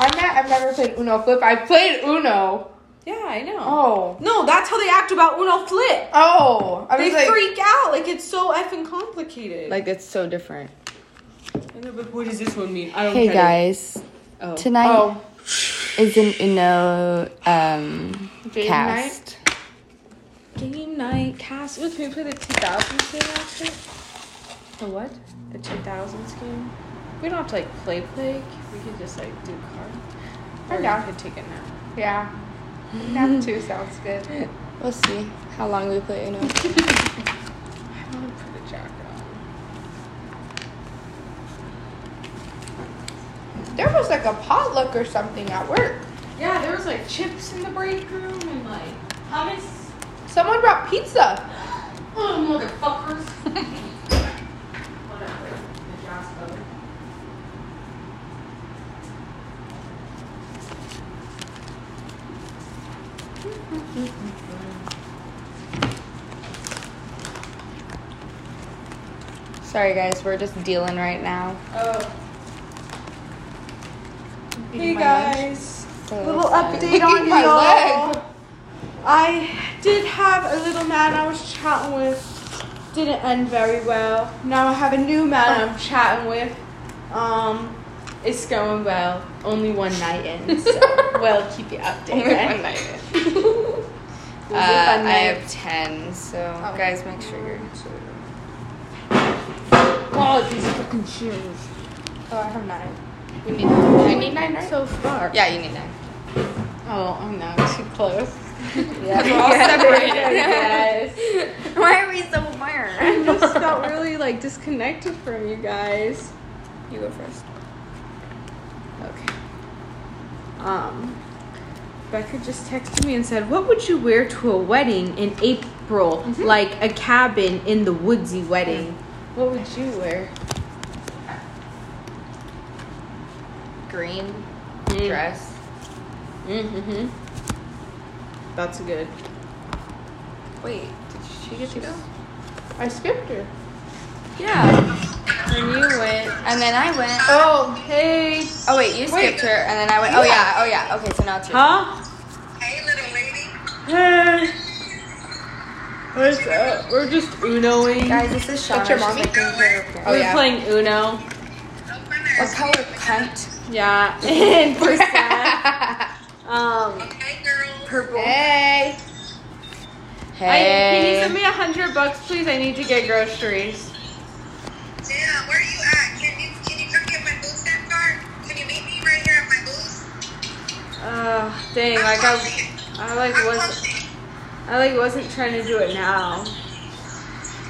I'm not, I've never played Uno Flip. I played Uno. Yeah, I know. Oh. No, that's how they act about Uno Flip. Oh. I They like, freak out like it's so effing complicated. Like it's so different. I know, but what does this one mean? I don't Hey get guys. Oh. tonight oh. is an Uno um Game cast. Game night cast. Ooh, can we play the 2000s game after? The what? The 2000s game? We don't have to like play play. We could just like do cards. I'm Or down. we could take a nap. Yeah. Nap two sounds good. We'll see how long we play Uno. I want to put a jacket on. There was like a potluck or something at work. Yeah, there was like chips in the break room and like hummus. Someone brought pizza. Oh, motherfuckers. Whatever. The gas covered. Sorry guys, we're just dealing right now. Oh. Hey guys. So Little update on My y'all. leg. I did have a little man I was chatting with. Didn't end very well. Now I have a new man I'm chatting with. Um, it's going well. Only one night in, so we'll keep you updated. Only one night in. Uh, a I have ten, so Oh. guys, make sure you're. Oh, these fucking shoes. Oh, I have nine. We need, I need nine, right? So far. Yeah, you need nine. Oh, I know. Too close. Yeah, We're all separated. yes. Why are we so far? I just felt really like disconnected from you guys. You go first. Okay. Um, Becca just texted me and said, "What would you wear to a wedding in April, like a cabin in the woodsy wedding? What would you wear?" Green Mm. dress. Mm-hmm. That's good. Wait, did she get to go? I skipped her. Yeah. And you went, and then I went. Oh, hey. Oh wait, you Wait. skipped her, and then I went. Oh yeah, oh yeah. Okay, so now it's your Huh? Hey, little lady. Hey. What's up? We're just Unoing. Guys, this is Shauna. That's your She's mommy? making her. Oh, We're yeah. playing Uno. Open What her. color cunt? Yeah, in percent. Um, Hey, girl. purple. Hey. I, can you send me a hundred bucks, please? I need to get groceries. Damn, where are you at? Can you can you come get my booth stamp card? Can you meet me right here at my booth? Uh, dang, I'm like I, posting. I like I'm was, posting. I like wasn't trying to do it now.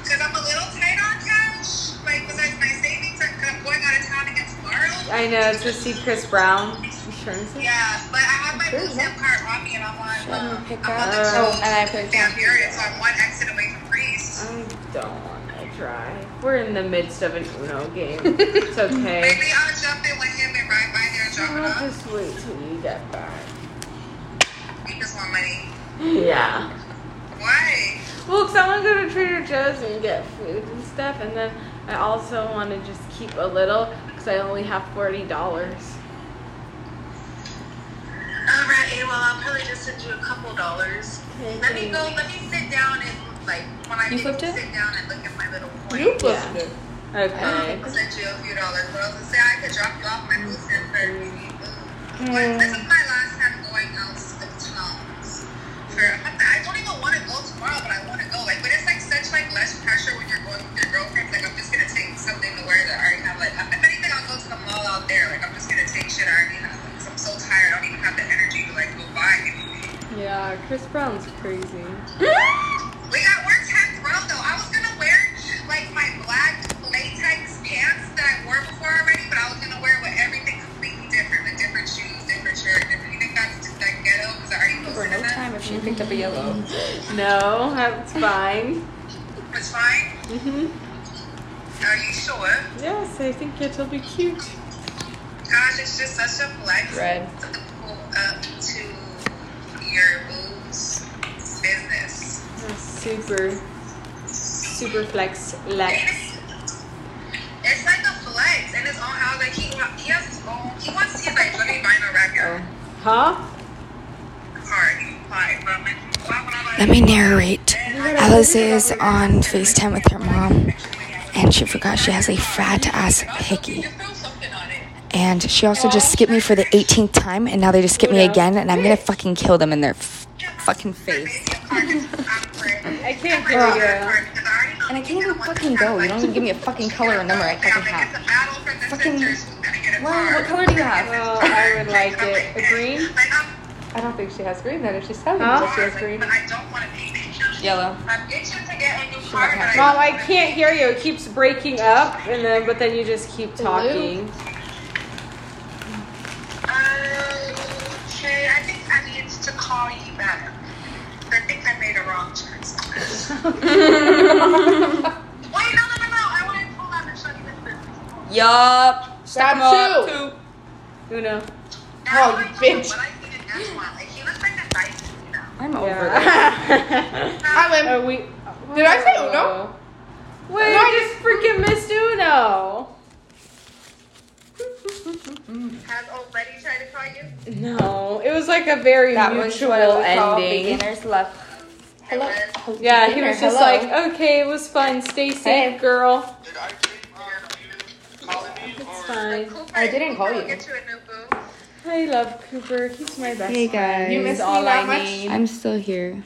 Cause I'm a little tight on cash. Like besides my savings, cause I'm going out of town again tomorrow. I know to see Chris Brown. Insurance. Yeah, but I have my booth stamp card on me and I'm on. Um, pick I'm on up. the Oh, two and I picked stamp up. period, so I'm one exit away from freeze. I don't want to try. We're in the midst of an Uno game. It's okay. Maybe I'll jump in with him and ride by there and drop I'll off. just wait till you get back. We just want money. Yeah. Why? Well, because I want to go to Trader Joe's and get food and stuff, and then I also want to just keep a little because I only have forty dollars. Alright, well, I'll probably just send you a couple dollars. Let me go, let me sit down and, like, when I You get flipped to it? sit down and look at my little You point, flipped Yeah. it. Okay. I'll send you a few dollars. But I was gonna say I could drop you off my booth in for Mm. But this is my last time going out of towns. For, I don't even want to go tomorrow, but I want to go. Like, but it's like such like less pressure when you're going with your girlfriend. Like, I'm just gonna take something to wear that I already have. Like, if anything, I'll go to the mall out there. Like, I'm just gonna take shit I already have. Like, 'cause I'm so tired. I don't even have the energy to like go buy anything. Yeah, Chris Brown's crazy. Wait, at work tenth row though. I was gonna wear like my black latex pants that I wore before already, but I was gonna wear with everything completely different, with different shoes, different shirt, different. You think that's just like ghetto? Because I already For posted no in that. time if she picked up a yellow. No, that's fine. It's fine. hmm Are you sure? Yes, I think it'll be cute. Gosh, it's just such a flex Red. to pull up to your boo's business. That's super, super flex, lex. It's like a flex, and his own house. Like he, he has his own. He wants his like really vinyl rack Huh? Sorry, why? But I'm like, why would I like Let me narrate. Alice is on FaceTime with her mom, and she forgot she has a fat ass hickey. Just throw something on it. And she also just skipped me for the 18th time, and now they just skipped me again, and I'm gonna fucking kill them in their f- fucking face. I can't hear you. And I can't even fucking go. You don't even give me a fucking color or number I fucking have. Fucking- Well, what color do you have? Well, oh, I would like it. A green? I don't think she has green then if she's telling Huh? me that she has green. But I don't want to be anxious. Yellow. I'm anxious to get a new car. but I Mom, I can't hear you. It keeps breaking up, and then but then you just keep talking. Okay, I think I need to call you back. I think I made a wrong choice. Wait, no, no, no, no. I want to pull out and show you this. Yup. Stop Come two. up, Uno. Now, you bitch. I see in this one, like, he looks like a nice, you know. I'm over this. Yeah. I win. Are we? Did I say Uno? Wait, No, I I just freaking missed Uno. Has already tried to call you? No, it was like a very That mutual what we call ending. beginners left. Hello. Yeah, he was just hello. like, okay, it was fun. Stay safe, Hey. girl. Did I keep you calling me? It's fine. Cooper, I didn't call you. Get you a new boo. I love Cooper. He's my best Hey, friend. You miss me all that I much? need. I'm still here.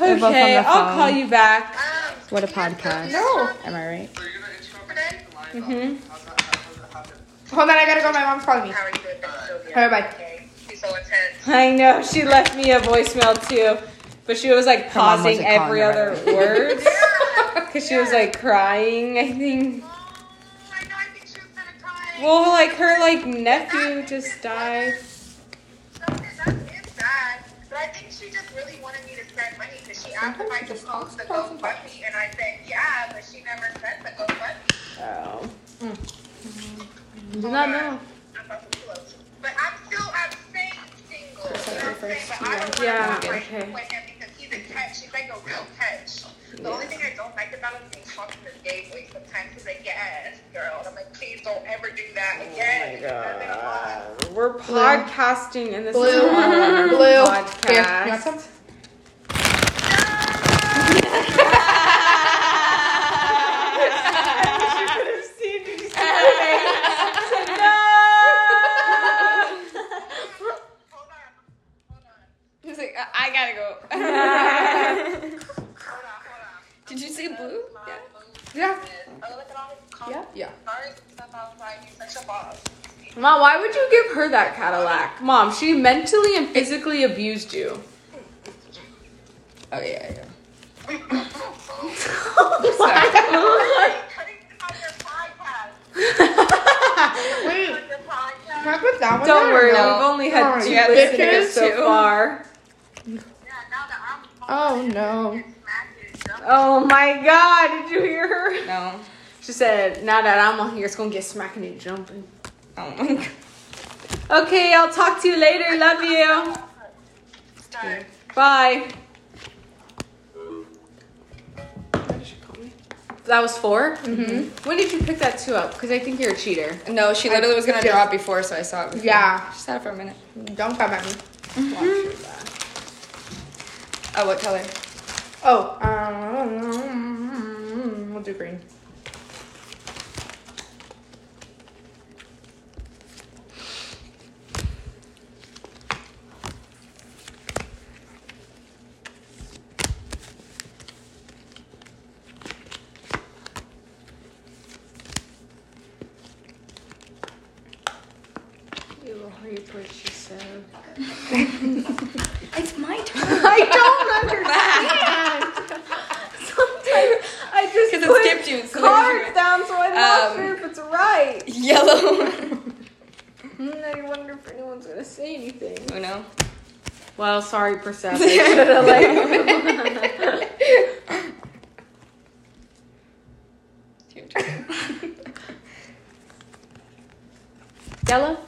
We're both on Okay, I'll call you back. Um, What a podcast. No. Am I right? So you're gonna interrupt me Today? the line? Mhm. How's that, how's that happen? Hold on, I gotta go. My mom's calling me. how are you doing, Sylvia? Alright, bye. Okay. She's so intense. I know she left me a voicemail too, but she was like pausing wasn't every other right? word because she was like crying. I think. Oh, I know. I think she was gonna cry. Well, like her like nephew just died. So that is bad. But I think she just really wanted me to spend money because she asked if I could post the GoFundMe, and I said yeah, but she never sent the GoFundMe. Oh. Mm. Do not know. I'm about to. But I'm still, I'm staying single. You know what I'm saying? But I don't Yeah, to okay. With him because he's a catch. He's like a real catch. The only thing I don't like about him is he's talking this gay voice sometimes. He's like, yes, girl. And I'm like, please don't ever do that Oh again. Nothing on. We're podcasting and this Blue. is Blue. podcast. Here, you want some? Hold on. Hold on. He's like, I, I gotta go. Hold on. Hold on. Did you say blue? Yeah. Yeah. Yeah. Oh, look at all his comments. Yeah. Sorry, stuff I was like, you're such a boss. Mom, why would you give her that Cadillac? Mom, she mentally and physically abused you. Oh yeah, yeah. Cutting out your podcast. Wait, On your podcast. can I put that one Don't there? worry, No. we've only had Sorry, two Yeah, listeners so far. Yeah, now that I'm Oh no. Oh my god, did you hear her? No. She said, now that I'm on here, it's gonna get smacking and jumping. Oh my god. Okay, I'll talk to you later. Love you. Start. Bye. That was 4 Mm-hmm. When did you pick that two up? Because I think you're a cheater. No, she literally was gonna draw it before, so I saw it. Before. Yeah. She sat it for a minute. Don't come at me. Oh, what color? Oh, um, we'll do green. You will reap what you. It's my turn. I don't understand. Sometimes I just Because it put skipped you. Cards down, so I'm not Um, sure if it's right. Yellow. And I wonder if anyone's gonna say anything. Uno. Well, sorry, Persephone. I should have like. Your turn. Yellow.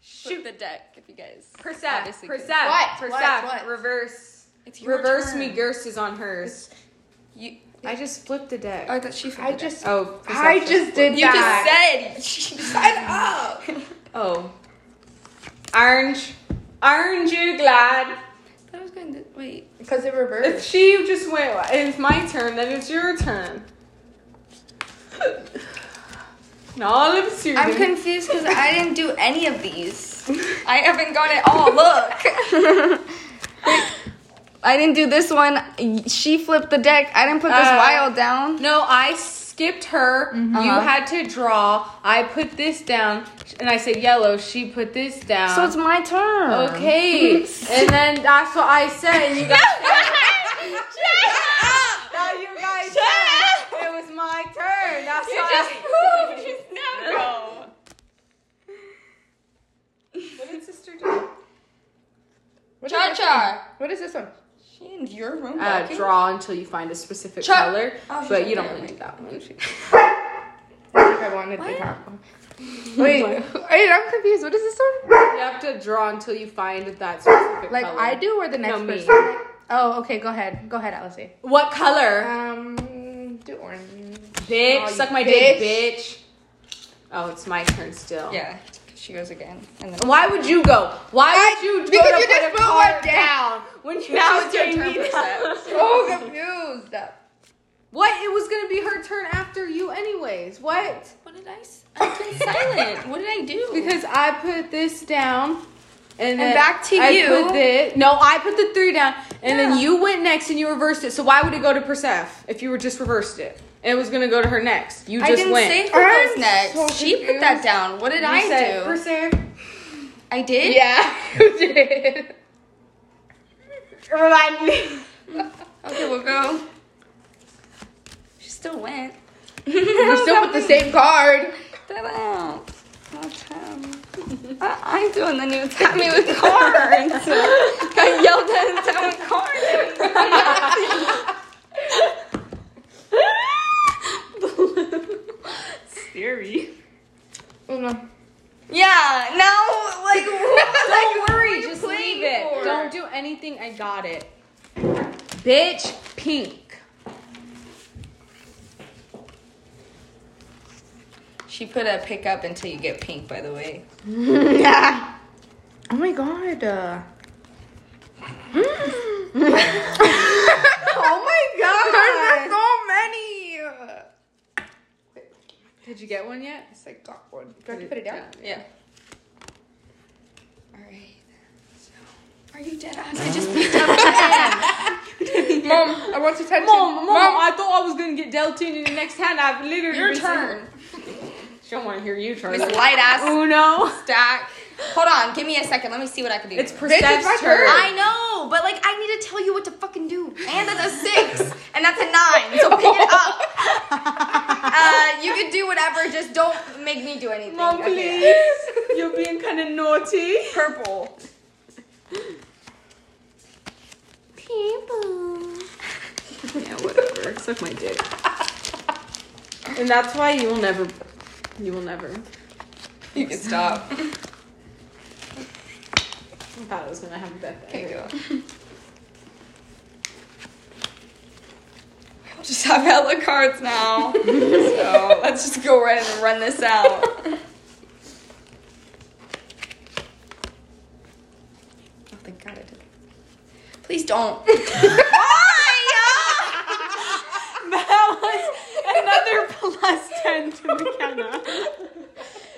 Shoot the deck if you guys. Persephone. obviously could. Persephone. What? Persephone. What? What? Reverse. It's your Reverse turn. me. Gerst is on hers. You. I just flipped the deck. Oh, I thought she flipped I the deck. just. Oh, I just did you that. just said. Shut up. Oh. Orange. Aren't you glad? I was going to wait. Because it If reversed. she just went, it's my turn, then it's your turn. No, I'm serious. I'm confused because I didn't do any of these. I haven't got it all. Look. I didn't do this one. She flipped the deck. I didn't put this Uh, wild down. No, I skipped her. You Uh-huh. had to draw. I put this down, and I said yellow. She put this down. So it's my turn. okay, and then that's what I said. And you guys No, you guys said it was my turn. That's You why just I- proved you now go. What did sister do? Cha cha. What is this one? She in your room. Uh, walking? draw until you find a specific Chuck- color, Oh, she's but you don't there, want do that one. I think I wanted the top one. Wait, wait, I'm confused. What is this one? You have to draw until you find that specific color. Like color. I do or the next No, me. person? Oh, okay, go ahead. Go ahead, Alice. What color? Um, do orange. bitch, oh, you suck my dick, bitch. Oh, it's my turn still. Yeah. She goes again. And then Why would you go? Why would you go because to you put just a put card one down. when you Now it's your turn, me that? So confused. What? It was gonna be her turn after you, anyways. What? What did I? I? s- I've been silent. What did I do? Because I put this down. And, then back to I you. Put this, no, I put the three down, and then Yeah. you went next and you reversed it. So why would it go to Persef if you were just reversed it? And it was gonna go to her next. You just I just didn't went. say who I'm next. so she put confused. that down. What did You I said do? Perseph. I did. Yeah, you did. Remind me. Okay, we'll go. She still went. You still with the same card. Ta-da. Okay. I, I'm doing the new tap me with cards. I yelled at him tap with cards. Scary. Oh no. Yeah, now like Don't worry, just leave it. for? Don't do anything. I got it. Bitch, pink. She put a pick up until you get pink. By the way. Yeah. Oh my god. Uh. Oh my There's so many. Did you get one yet? Yes, I got one. Do I have to put it down? Yeah. All right. So, are you dead ass? I just picked up ten. Mom, I want to attention. Mom, mom, I thought I was gonna get dealt in in the next hand. I've literally Your been turn. saying- She don't want to hear you turn. Miss Light Ass Uno. Stack. Hold on, give me a second. Let me see what I can do. It's Bitch, it's my Perseph's turn. turn. I know, but like I need to tell you what to fucking do. And that's a six, and that's a nine. So pick it up. Uh, you can do whatever. Just don't make me do anything. Mom, Okay. please. You're being kind of naughty. Purple. People. yeah, whatever. Suck my dick. And that's why you will never. You will never. You can stop. I thought I was gonna have a birthday. Okay, go. I'll just have hella cards now. so let's just go right and run this out. Oh, thank God I did. Please don't. That was another plus 10 to McKenna.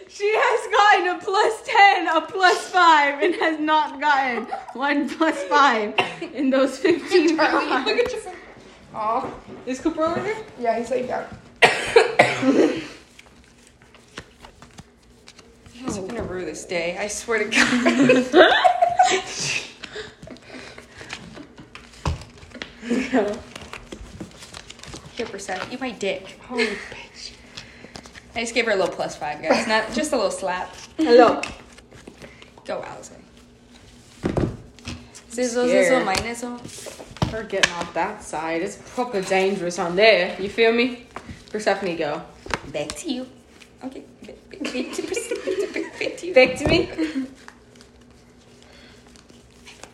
She has gotten a plus 10, a plus 5, and has not gotten one plus 5 in those 15 Charlie, cards. look at your phone. Oh, Is Cooper over there? yeah, he's like down. Guys are gonna rue this day. I swear to God. Here, Persephone, eat my dick. Holy bitch. I just gave her a little plus five, guys. Not just a little slap. Hello. Go, Alice. Sizzle, sizzle, my We're getting off that side. It's proper dangerous on there. You feel me? Persephone, go. Back to you. Okay. Back, back, back to Persephone. Back, back to you. Back to me.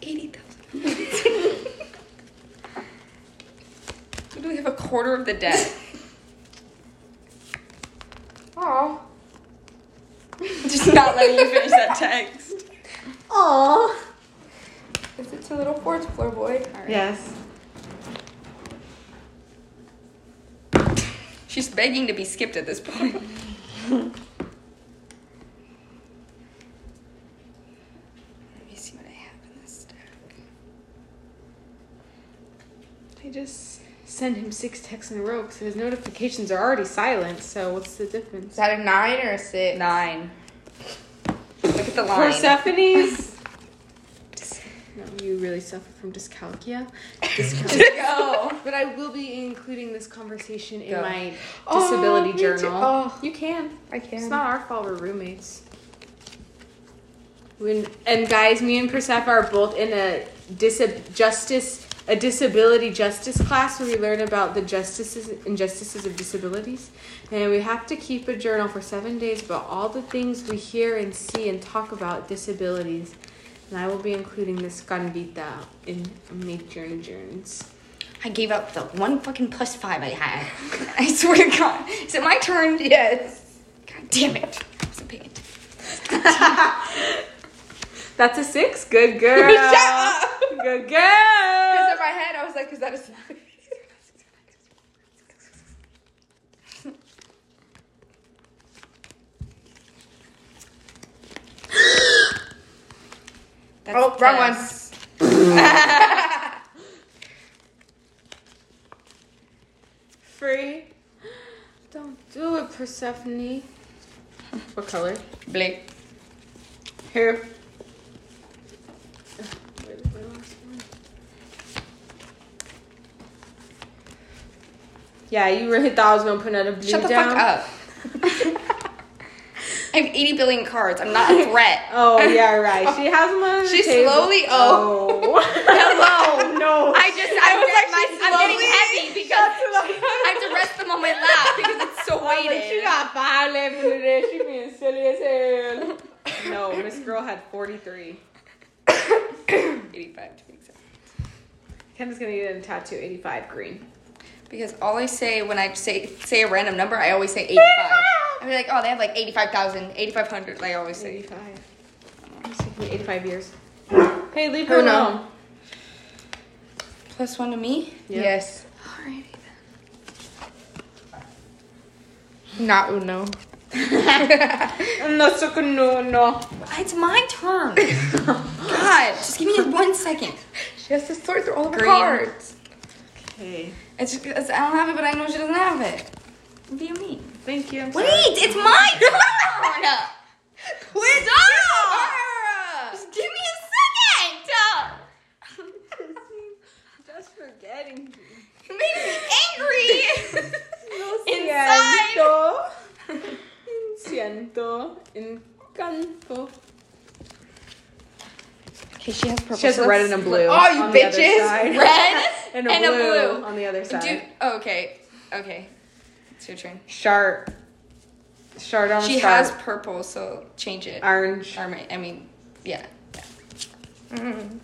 80,000. literally have a quarter of the deck. Oh. Just not letting you finish that text. Aw. Is it to little fourth floor boy? All right. Yes. She's begging to be skipped at this point. Let me see what I have in this stack. I just sent him six texts in a row because his notifications are already silent. So what's the difference? Is that a nine or a six? Nine. Look at the line. Persephone's. No, you really suffer from dyscalculia. Go. But I will be including this conversation in Go. my Oh, disability me journal. Oh. You can. I can. It's not our fault we're roommates. When, and guys, me and Persephone are both in a dis- justice, a disability justice class where we learn about the justices, injustices of disabilities. And we have to keep a journal for seven days about all the things we hear and see and talk about disabilities. And I will be including this Canvita in my journey journeys. I gave up the one fucking plus five I had. I swear to God. Is it my turn? Yes. God damn it. I wasn't paying attention. That's a six. Good girl. Shut up. Good girl. Because in my head, I was like, is that a six? That's Oh, wrong one. Free. Don't do it, Persephone. What color? Blake. Here. Yeah, you really thought I was gonna put another blue Shut the down? fuck up. I have 80 billion cards. I'm not a threat. Oh yeah, right. She has them on the She table. slowly- oh. Hello. no. I just, I'm, was getting, like, my, I'm getting heavy because I have to rest them on my lap because it's so oh, Like, she got five left in today. She being silly as hell. No, Miss Girl had forty three. 85 to be exact. Ken's gonna get a tattoo. Eighty five green. Because all I say when I say say a random number, I always say 85. I'm like, oh, they have like 85,000, 8,500. I always say. Eighty five. It's taking me eighty five years. Hey, leave her no. alone. Plus one to me? Yeah. Yes. Alrighty then. Not Uno. No, so no, no. It's my turn. God, just give me one second. She has to sort through all of her Green. cards. Okay. It's, it's I don't have it, but I know she doesn't have it. What do you mean? Thank you. I'm Wait, sorry. it's my turn. Quit Stop! Just give me a second. Just forgetting. You made me angry. Siento. Siento. Encanto. Okay, she has purple. She has a red and a blue. Oh, you on the other bitches. side. red and a, and a blue, blue. on the other side. Do okay, okay. It's your turn. Sharp. Shard on. She sharp. has purple, so change it. orange. Or my- I mean, yeah. Mm.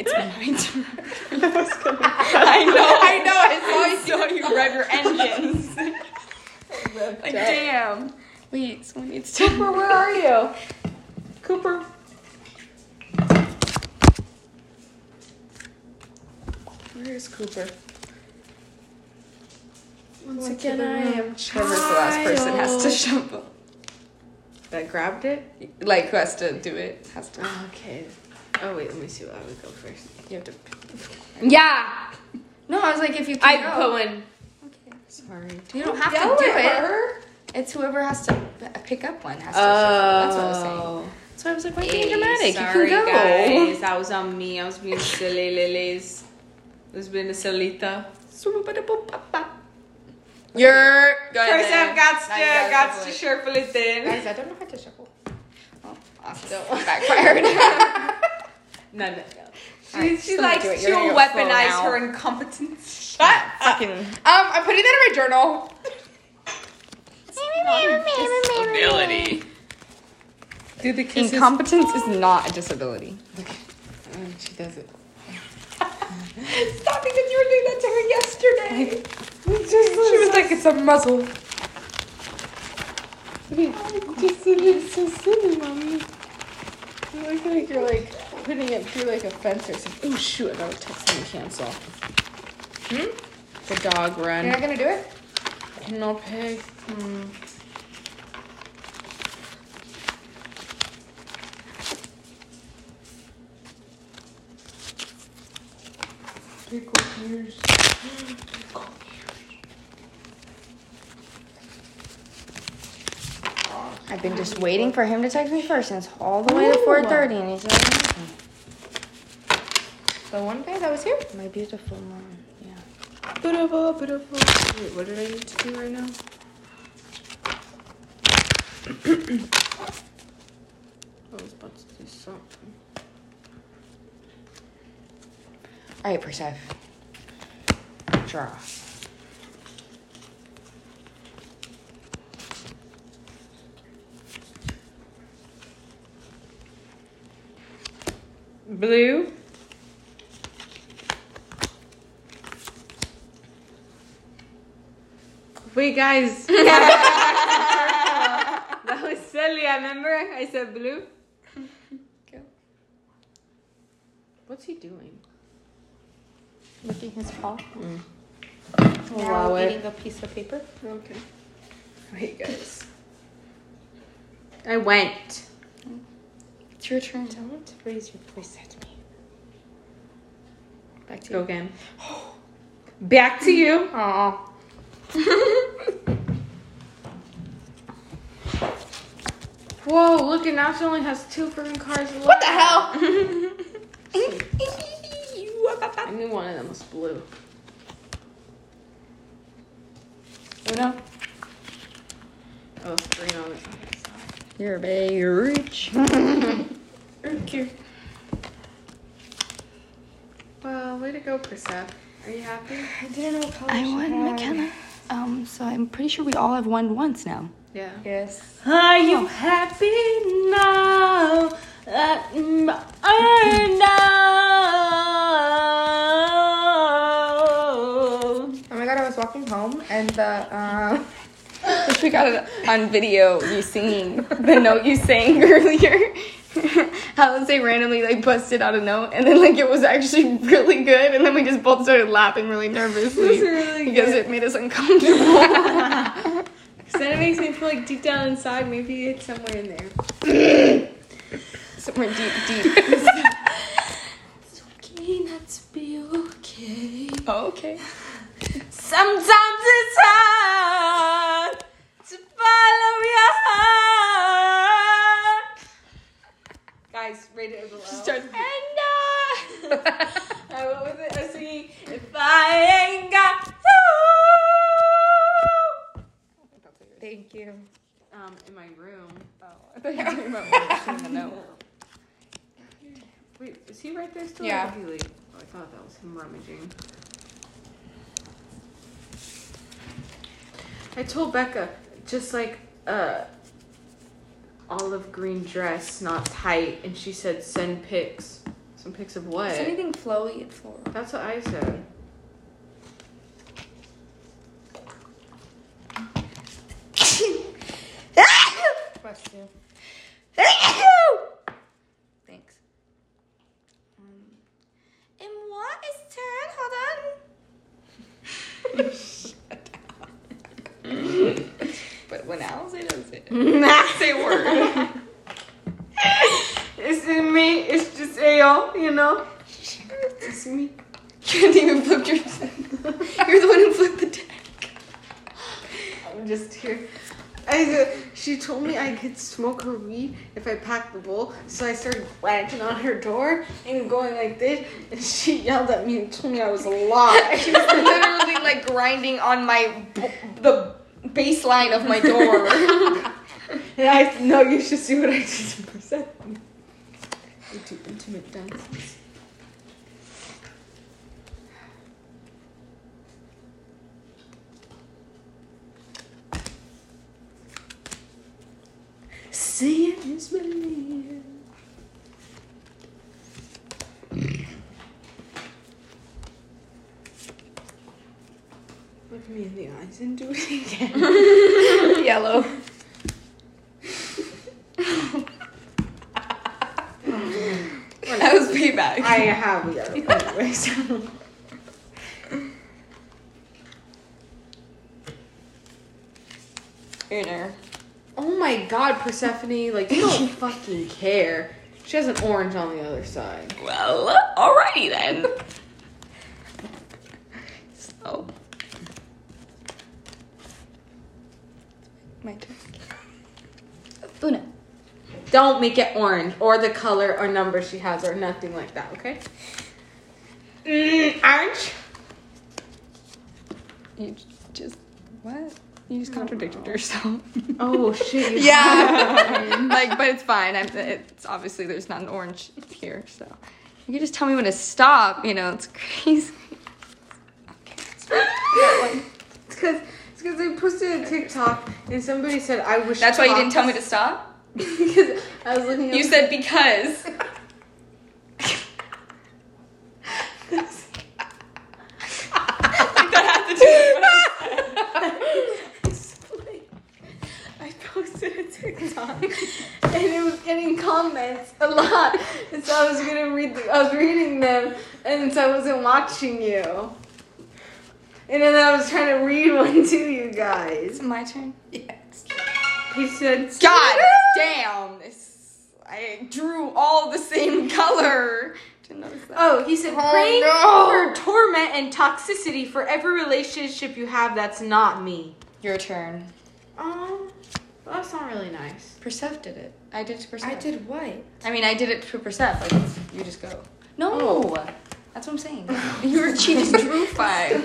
It's my turn. I know. I know, I saw saw you rev your engines. like, damn. Wait, someone needs to. Cooper, where are you? Cooper. Where is Cooper? Once again, I am Whoever's the last person has to shuffle. That grabbed it? Like, who has to do it has to. Oh, okay. Oh, wait, let me see what I would go first. You have to. Yeah! No, I was like, if you I can go. going. Okay. Sorry. You don't have Yell to do it. It's whoever has to pick up one has to shuffle. That's what I was saying. Oh. So I was like, why you being dramatic? Sorry, you can go. guys. That was on me. I was being silly, lilies. I was being a solita. You're. Go ahead, First. I've got to, you gotta got shuffle to it. shuffle it in. Guys, I don't know how to shuffle. Oh, awesome. Backfired. No, no, no. She, Alright, she likes to You're gonna get full weaponize her incompetence. Shut up. Fucking. Um, I'm putting that in my journal. Disability. Do the kisses. Incompetence is not a disability. Oh, she does it. Stop because you were doing that to her yesterday. She was like, it's a muzzle. Just it's so silly, mommy. You look like you're like putting it through like a fence or something. Oh shoot! I gotta text him cancel. Hmm? The dog run. You're not gonna do it? No pig. Hmm. Pickle ears. I've been just waiting for him to text me first since all the way to 4:30, and he's like, mm-hmm. The one guy that was here? "My beautiful mom." Yeah. Ba-da-ba, ba-da-ba. Wait, what did I need to do right now? I was about to do something. All right, Persev. Draw. Blue. Wait, guys. that was silly. I remember I said blue. What's he doing? Licking his paw. Mm. Allow it. eating a piece of paper. Okay. Wait, guys. I went. It's your turn. Don't raise your voice at me. Back to Go you. again. Back to you. Aw. Whoa, look, it now she only has two freaking cards left. What the hell? I knew one of them was blue. Uno. Oh, it's green on the other side. You're very rich. Okay. Well, way to go, Persev. Are you happy? I didn't know what color I won, had. McKenna. Um, so I'm pretty sure we all have won once now. Yeah. Yes. Are you happy now? That I home and the um we got it on video. You singing the note you sang earlier. Halsey randomly like busted out a note, and then like it was actually really good, and then we just both started laughing really nervously really because it made us uncomfortable. So then it makes me feel like deep down inside, maybe it's somewhere in there. Somewhere deep, deep. It's okay not to be okay. Oh, okay. Sometimes it's hard to follow your heart. Guys, rate it below. Start- And uh, uh, what was it? I was singing, if I ain't got you. Thank you. Um, in my room. Oh, I thought you were talking about the note. Wait, is he right there still? Yeah. Or did he leave? Oh, I thought that was him rummaging. I told Becca, just like a olive green dress, not tight, and she said send pics. Some pics of what? Is anything flowy and floral? That's what I said. Ah! Bless you. Thanks. Um, and what is turn? Hold on. but when Alice does it, say a word. It's in me. It's just AO, you know. It's me. You can't even flip your. You're the one who flipped the deck. I'm just here. I, she told me I could smoke her weed if I packed the bowl, so I started whacking on her door and going like this, and she yelled at me and told me I was a lie. She was literally like grinding on my b- the baseline of my door. and I no, you should see what I did to percent. I do intimate dances. Seeing is believing. Look me in the eyes and do it again. Yellow. that was payback. I have yellow anyways. Inner. Oh my god, Persephone, like you don't fucking care. She has an orange on the other side. Well, alrighty then. so. My turn. Una. Don't make it orange or the color or number she has or nothing like that, okay? Mm, orange. You just. What? You just contradicted yourself. Oh shit. yeah. like, but it's fine. I'm, it's obviously there's not an orange here, so you can just tell me when to stop. You know, it's crazy. Okay. It's because it's because I posted a TikTok and somebody said I wish. That's why you didn't tell me to stop. because I was looking. You said because. that had to do with what I A TikTok and it was getting comments a lot, and so I was gonna read. The, I was reading them, and so I wasn't watching you. And then I was trying to read one to you guys. It's my turn. Yes. He said, God damn! This I drew all the same color. Didn't notice that. Oh, he said, Oh, praying no. for torment and toxicity for every relationship you have that's not me. Your turn. Um, well, that's not really nice. Persev did it. I did it to Persev. I did what? I mean, I did it to Persev. Like, it's, you just go. No. Oh. That's what I'm saying. you were, cheating just drew five.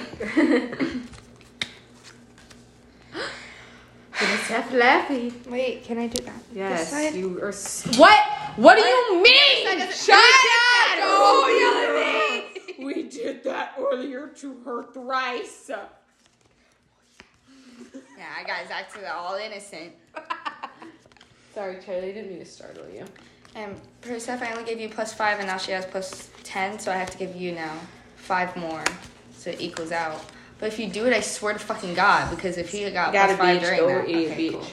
Steph Laffy. Wait, can I do that? Yes, you are. s- What? What do you mean? Shut up! Oh, yell me! We did that earlier to her thrice. Yeah, I guys, acted all innocent. Sorry, Charlie. I didn't mean to startle you. Um, Persev, I only gave you plus five, and now she has plus ten, so I have to give you now five more, so it equals out. But if you do it, I swear to fucking God, because if he got Gotta plus five beach. during Go that, eat okay, beach. cool.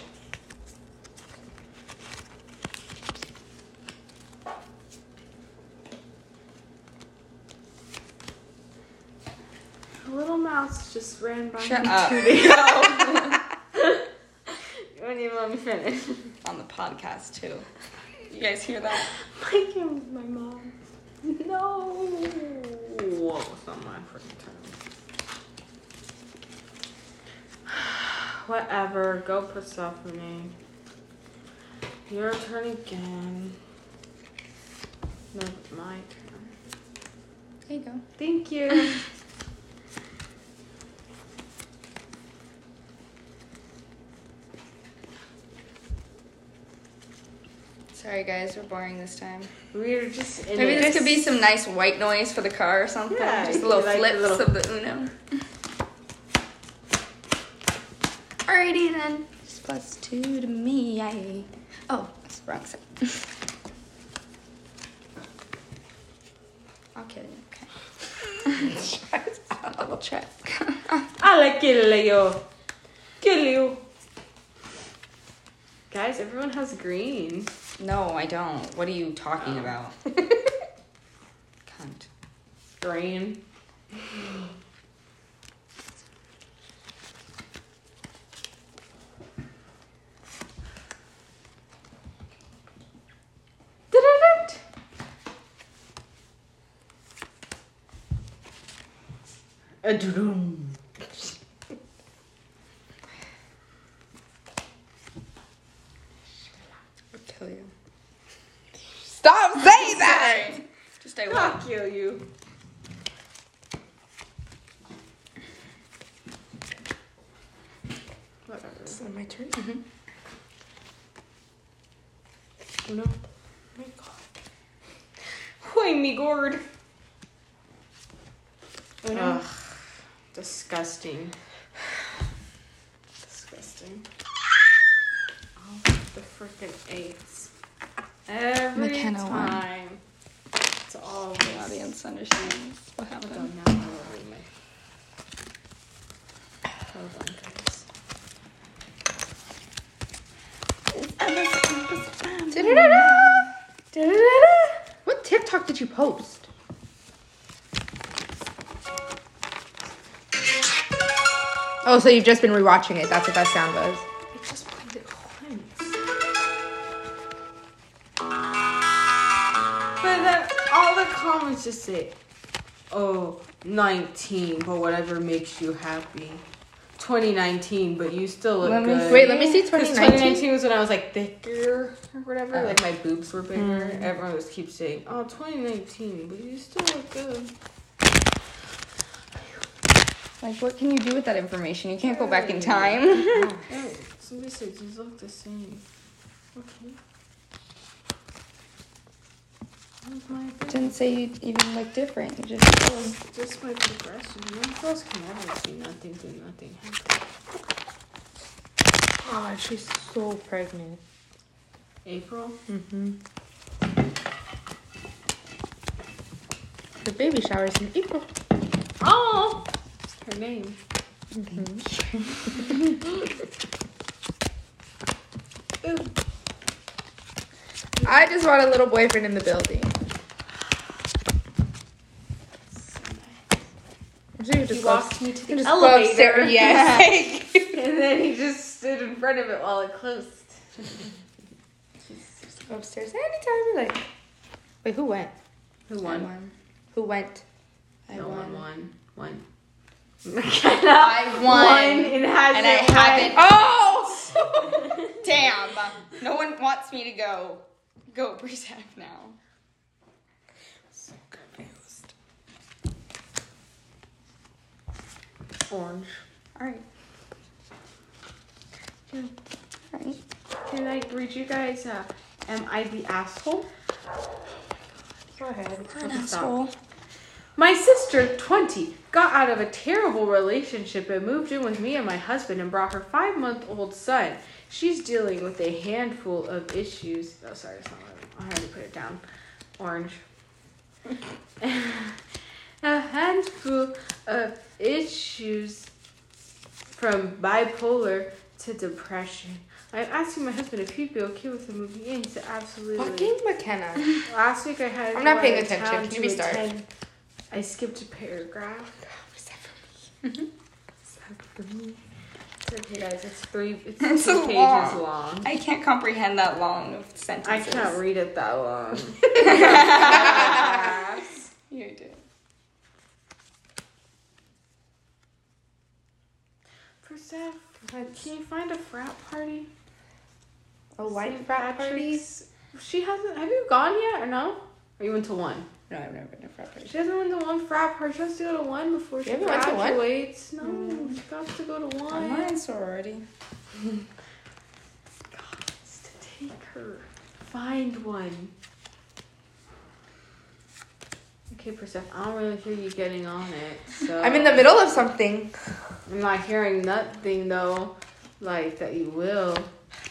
A little mouse just ran by Shut me up. two days ago. You wouldn't even let me finish. On the podcast too. You guys hear that? My camera with my mom. No. Whoa, it's not my freaking turn. Whatever. Go for Persephone. Your turn again. No, my turn. There you go. Thank you. Sorry, guys, we're boring this time. We're just in Maybe this could be some nice white noise for the car or something. Yeah, Just a little like flips little- of the Uno. Alrighty then. It's plus two to me. I... Oh, that's the wrong side. I'll kill you. Okay. Double check. I'll kill you. Kill you. Guys, everyone has green. No, I don't. What are you talking oh. about? Cunt. Green. Da-da-da. audience understands what happened. I. Hold on, guys. What TikTok did you post? Oh, so you've just been rewatching it. That's what that sound was. Comments just say, oh, 19, but whatever makes you happy. 2019, but you still look Let me good. Wait, let me see 2019. 2019 was when I was like thicker or whatever. Oh. Like my boobs were bigger. Mm. Everyone was keep saying, "Oh, 2019, but you still look good." Like, what can you do with that information? You can't go back in time. oh, somebody said you look the same. Okay. Where's my Didn't say you even look different. You just Just, just my progression. Young girls can never see nothing do nothing happen. Oh, she's so pregnant. April? Mm-hmm. The baby shower's in April. Oh! Her name. I just want a little boyfriend in the building. So you just He walked me to the just elevator. Yes. and then he just stood in front of it while it closed. Just go upstairs anytime you like. Wait, who went? Who won? won. Who went? I no won. one won. One. I won. and has And I it haven't. Oh! Damn. No one wants me to go. Go, Brezak now. So confused. Orange. Alright. Alright. Can I read you guys? Uh, am I the asshole? Go ahead. An Okay, stop. My sister, 20, got out of a terrible relationship and moved in with me and my husband and brought her five month old son. She's dealing with a handful of issues. Oh, sorry, it's not. I already put it down. Orange. a handful of issues from bipolar to depression. I'm asking my husband if he'd be okay with the movie, he said absolutely. Fucking McKenna. Last week I had. I'm not paying attention. Can you restart? attend- I skipped a paragraph. Except for me. It's okay, guys. It's three. It's, It's two so pages long. long. I can't comprehend that long of sentences. I can't read it that long. You do. For Seth, can you find a frat party? A white St. frat party? She hasn't. Have you gone yet or no? Or you went to one? No, I've never been to a frat party. She hasn't went to one frat party. She has to go to one before she haven't went to one? graduates. No, mm. she got to go to one. I'm not in sorority. Gods to take her. Find one. Okay, Persephone, I don't really hear you getting on it. So I'm in the middle of something. I'm not hearing nothing though, like that you will.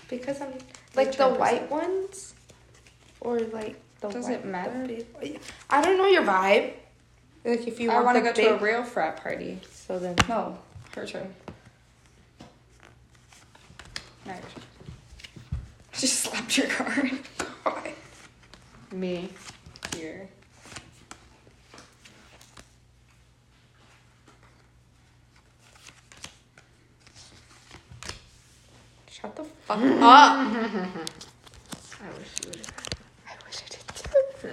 Because I'm like the white ones, or like the Does it matter? the I don't know your vibe. Like if you I want, want to go big, to a real frat party. so then No, her turn. Next. Just slapped your card. Me. Here. shut the fuck up. I wish you would. I wish I did too.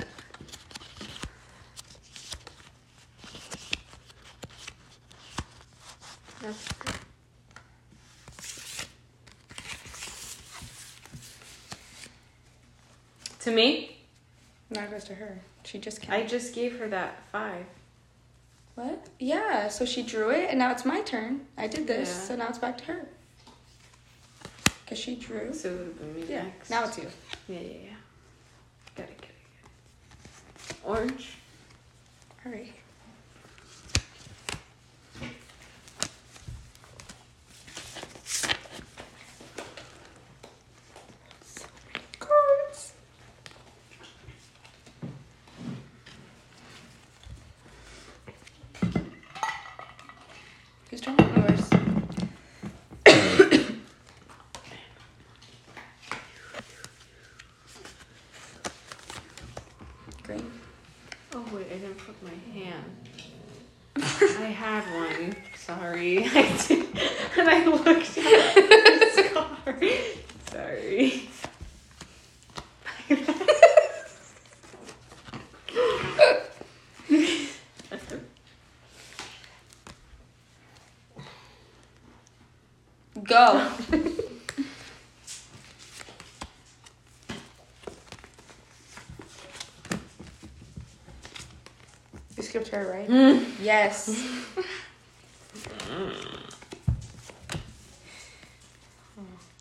That's To me, Now it goes to her. She just I can't. just gave her that five. What? Yeah, so she drew it, and now it's my turn. I did this, Yeah. so now it's back to her. Because she drew. So it would have been me Yeah, next. now it's you. Yeah, yeah, yeah. Got it, got it, got it. Orange. All right. Cards. Whose turn? Yours. Wait, I didn't put my hand. I had one. Sorry. I did. And I looked at the scar. Sorry. Go. You skipped her, right? Yes. Mm.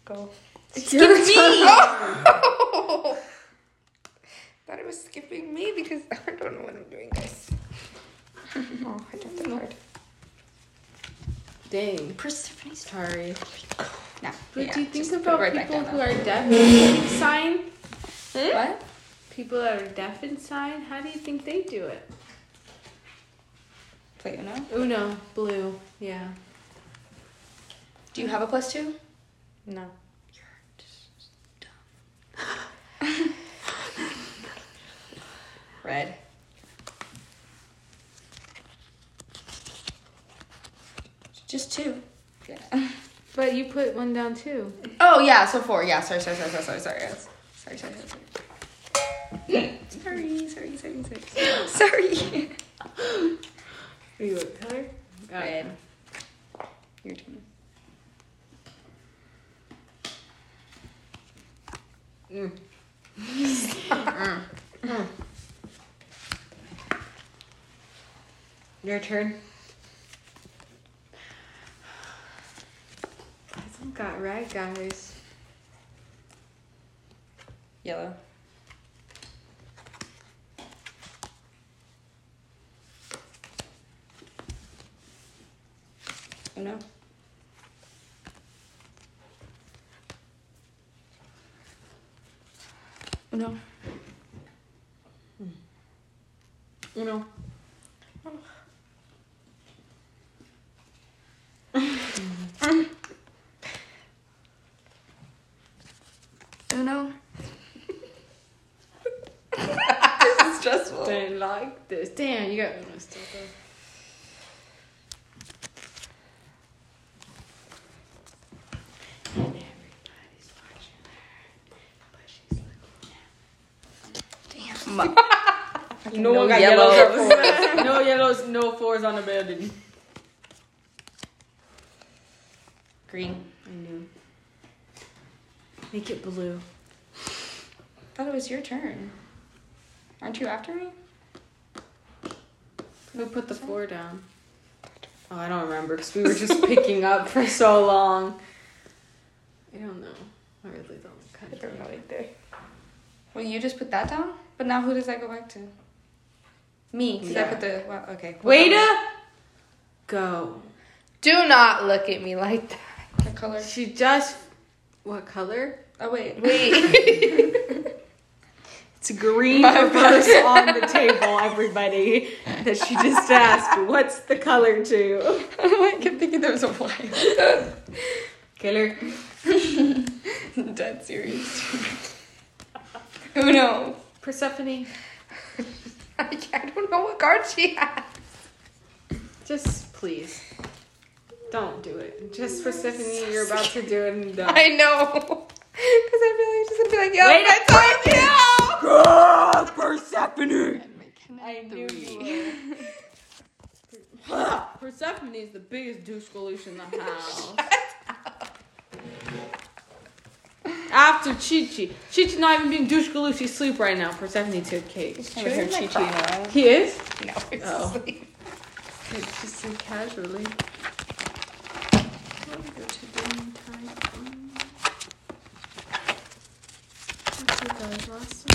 Go. Skip me. Thought it was skipping me because I don't know what I'm doing, guys. Oh, I did that hard. Dang. Persephone's Sorry. No. But yeah, do you think just put it about right people who are deaf in sign? Hmm? What? People that are deaf in sign, how do you think they do it? Uno, blue, yeah. Do you have a plus two? No. You're just dumb. Red. Just two. Yeah. But you put one down too. Oh yeah, so four. Yeah, sorry, sorry, sorry, sorry, sorry, sorry. Sorry, sorry, sorry, sorry. sorry, sorry, sorry, sorry. Sorry. Are you what color? Red. Your turn. Mm. Your turn. Hasn't got red, guys. Yellow. Uno. know? You know? this is stressful. Don't like this. Damn, you got Uno still though. And everybody's watching her, but she's looking Damn. No, one got yellows. yellows. fours. no yellows, no fours on the building. Green. I knew. Make it blue. I thought it was your turn. Aren't you after me? Who put the four down? Oh, I don't remember because we were just picking up for so long. I don't know. I really don't. I Kind of. don't know either. Well, you just put that down? But now who does that go back to? Me, because I put the. Well, okay. Way to go. Do not look at me like that. The color. She just. What color? Oh, wait. Wait. It's green My reverse on the table, everybody. That she just asked, what's the color to? I kept thinking there was a white. Killer. Dead serious. Uno. Persephone. I don't know what card she has. Just please. Don't do it. Just Persephone, you're about to do it and done. I know. Because I feel like she's gonna be like, yo, Wait, I told you. God, Persephone! I knew you were. Persephone is the biggest douche solution in the house. After Chi Chi. Chi Chi not even being douche galoo. She's asleep right now for 72K. He's chewing my He is? No, he's oh. asleep. It's just so casually. Last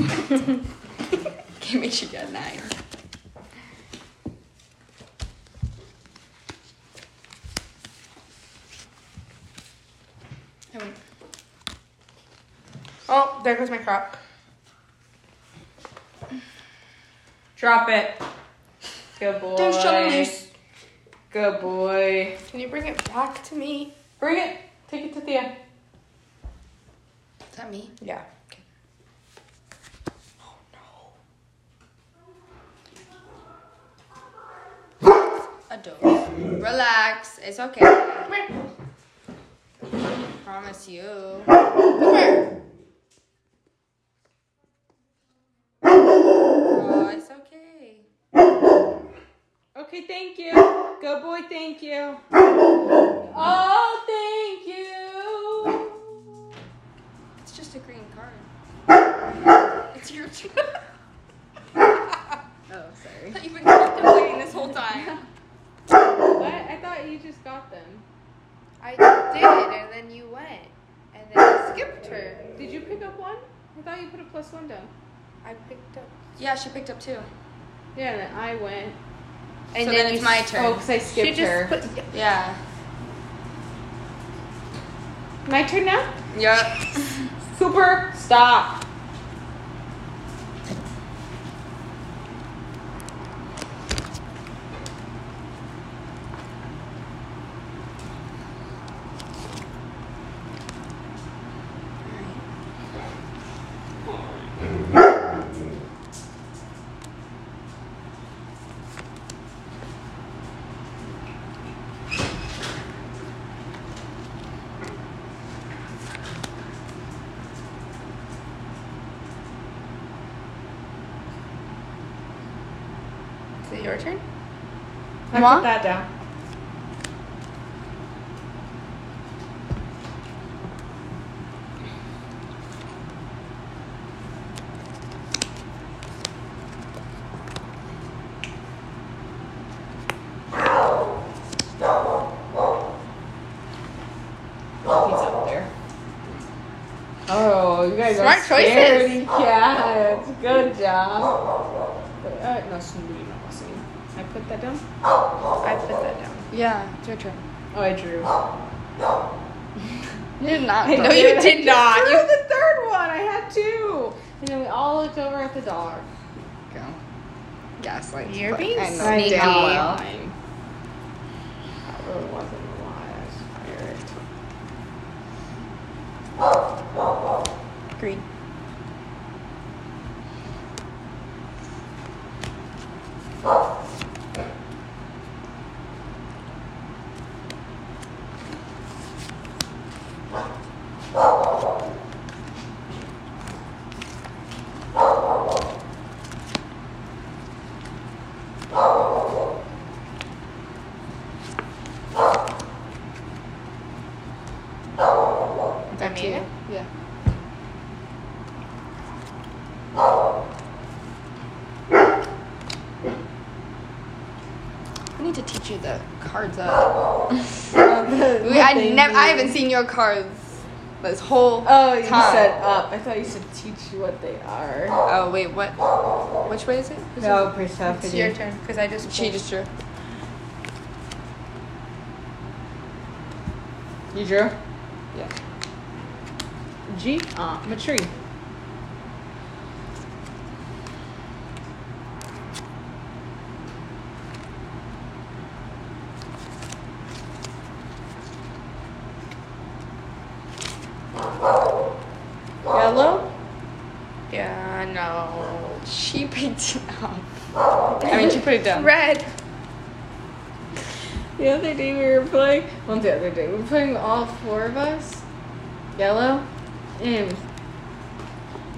sure you got nine. Oh, there goes my crock. Drop it. Good boy. Don't shut it loose. Good boy. Can you bring it back to me? Bring it. Take it to Thea. Is that me? Yeah. Relax. It's okay. Promise you. Oh, it's okay. Okay, thank you. Good boy, thank you. Oh, thank you. It's just a green card. It's your turn. Oh, sorry. You've been contemplating this whole time. What? I thought you just got them. I did, and then you went, and then I skipped her. Did you pick up one? I thought you put a plus one down. I picked up. Yeah, she picked up two. Yeah, and then I went. And So then, you it's my turn. Oh, because I skipped her. yeah. My turn now? Yep. Cooper, stop. Is it your turn? I Moi? put that down. He's up there. Oh, you guys Smart are choices. cats. Good job. Uh, no, somebody not listening. I put that down. I put that down. Yeah, it's your turn. Oh, I drew. You did not. I no, you did just not. drew You the third one. I had two. And then we all looked over at the dog. go. Gaslight. You're but being I know sneaky. damn well. Fine. That really wasn't a lie. I swear it. Green. Is that me? Yeah. I need to teach you the cards up. We- I never. I haven't seen your cards this whole Oh, you time. said up. I thought you said teach you what they are. Oh wait, what? Which way is it? Who's No, it? Persephone. It's your turn because I just. She just drew. You drew? Yeah. G? Uh, I'm a tree. Yellow? Yeah, no. She picked it up. I mean, she put it down. Red. The other day we were playing. Well, the other day we were playing all four of us. Yellow, and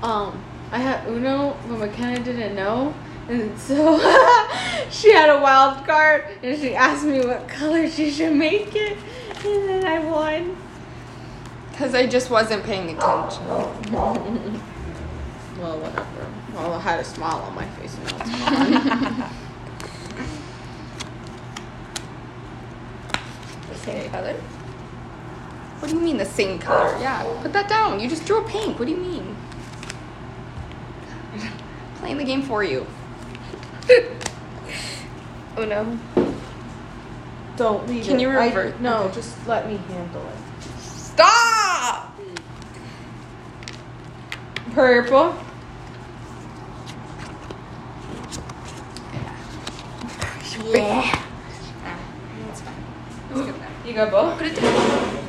um, I had Uno, but McKenna didn't know, and so she had a wild card, and she asked me what color she should make it, and then I won. Because I just wasn't paying attention. Well, whatever. Well, I had a smile on my face, and now it's gone. The same color. What do you mean the same color? Yeah, put that down. You just drew a pink. What do you mean? Playing the game for you. oh no. Don't leave Can it. you I- revert? no, just let me handle it. Stop! Purple. Yeah. Ah, that's fine. Let's get that. You got both? Put it down.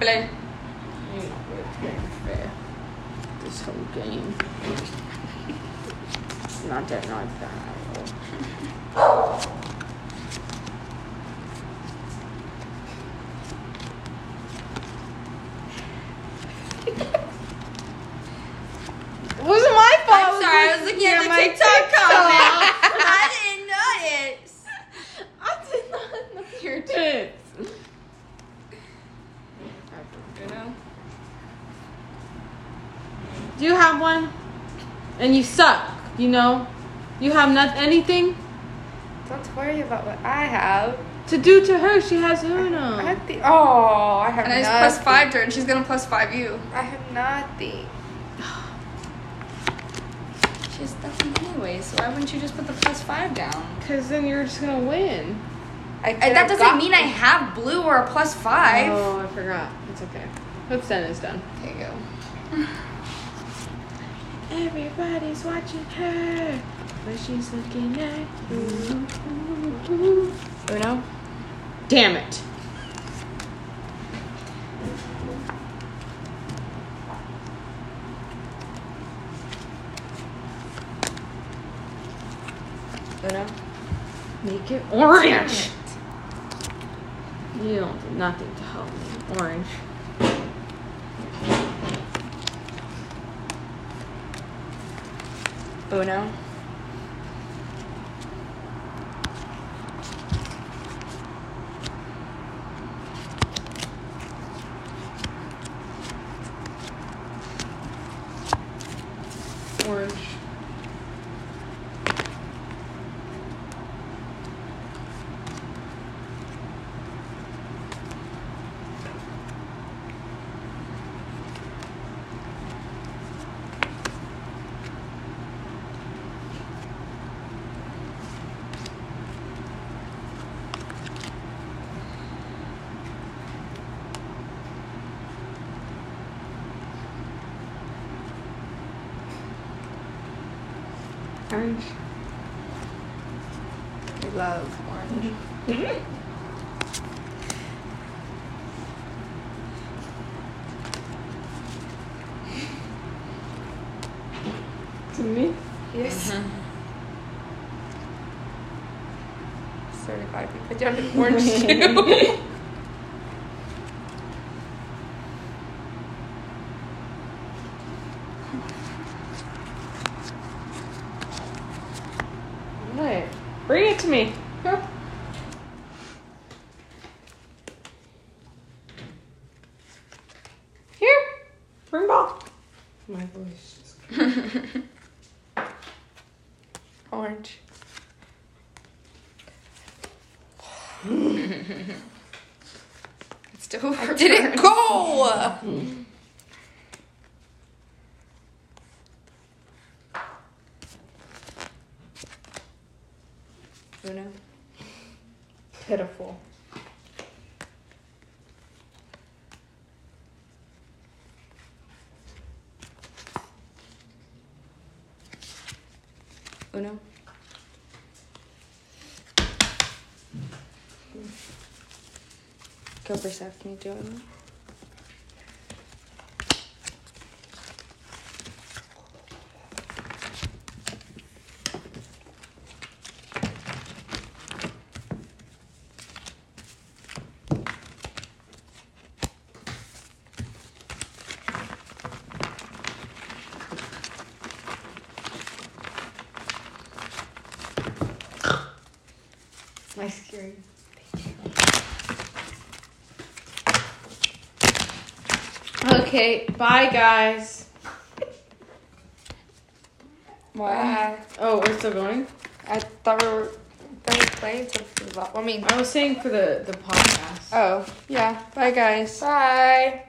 Blame. You know, it's very fair. This whole game. Not that, not that. It wasn't my fault. I'm sorry, I was looking at the TikTok comment. I didn't notice. I did not know your tits. You know? Do you have one? And you suck, you know? You have not anything Don't worry about what I have. to do to her. She has I Uno. have the, oh, I have And I just plus five her, and she's gonna plus five you. I have nothing. She has nothing anyway, so why wouldn't you just put the plus five down? Because then you're just gonna win. I, And that doesn't mean I have blue or a plus five. Oh, I forgot. It's okay. What's done is done. There you go. Everybody's watching her, but she's looking at you. Oh, Uno. Damn it. Oh, Uno. Make it orange. You don't do nothing to help me. Orange. Uno. Orange. Orange. We love orange. To me? Yes. Mm-hmm. Certified we put down an orange too. What? Bring it to me. Here. Here. Bring ball. My voice just. orange. It's still I didn't go. Uno. Pitiful. Uno. Go for Okay, bye guys. Why? Oh, we're still going? I thought we were. Playing vo- I mean, I was saying for the the podcast. oh yeah. Bye guys. Bye.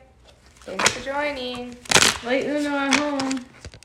Thanks for joining. Late in the night home.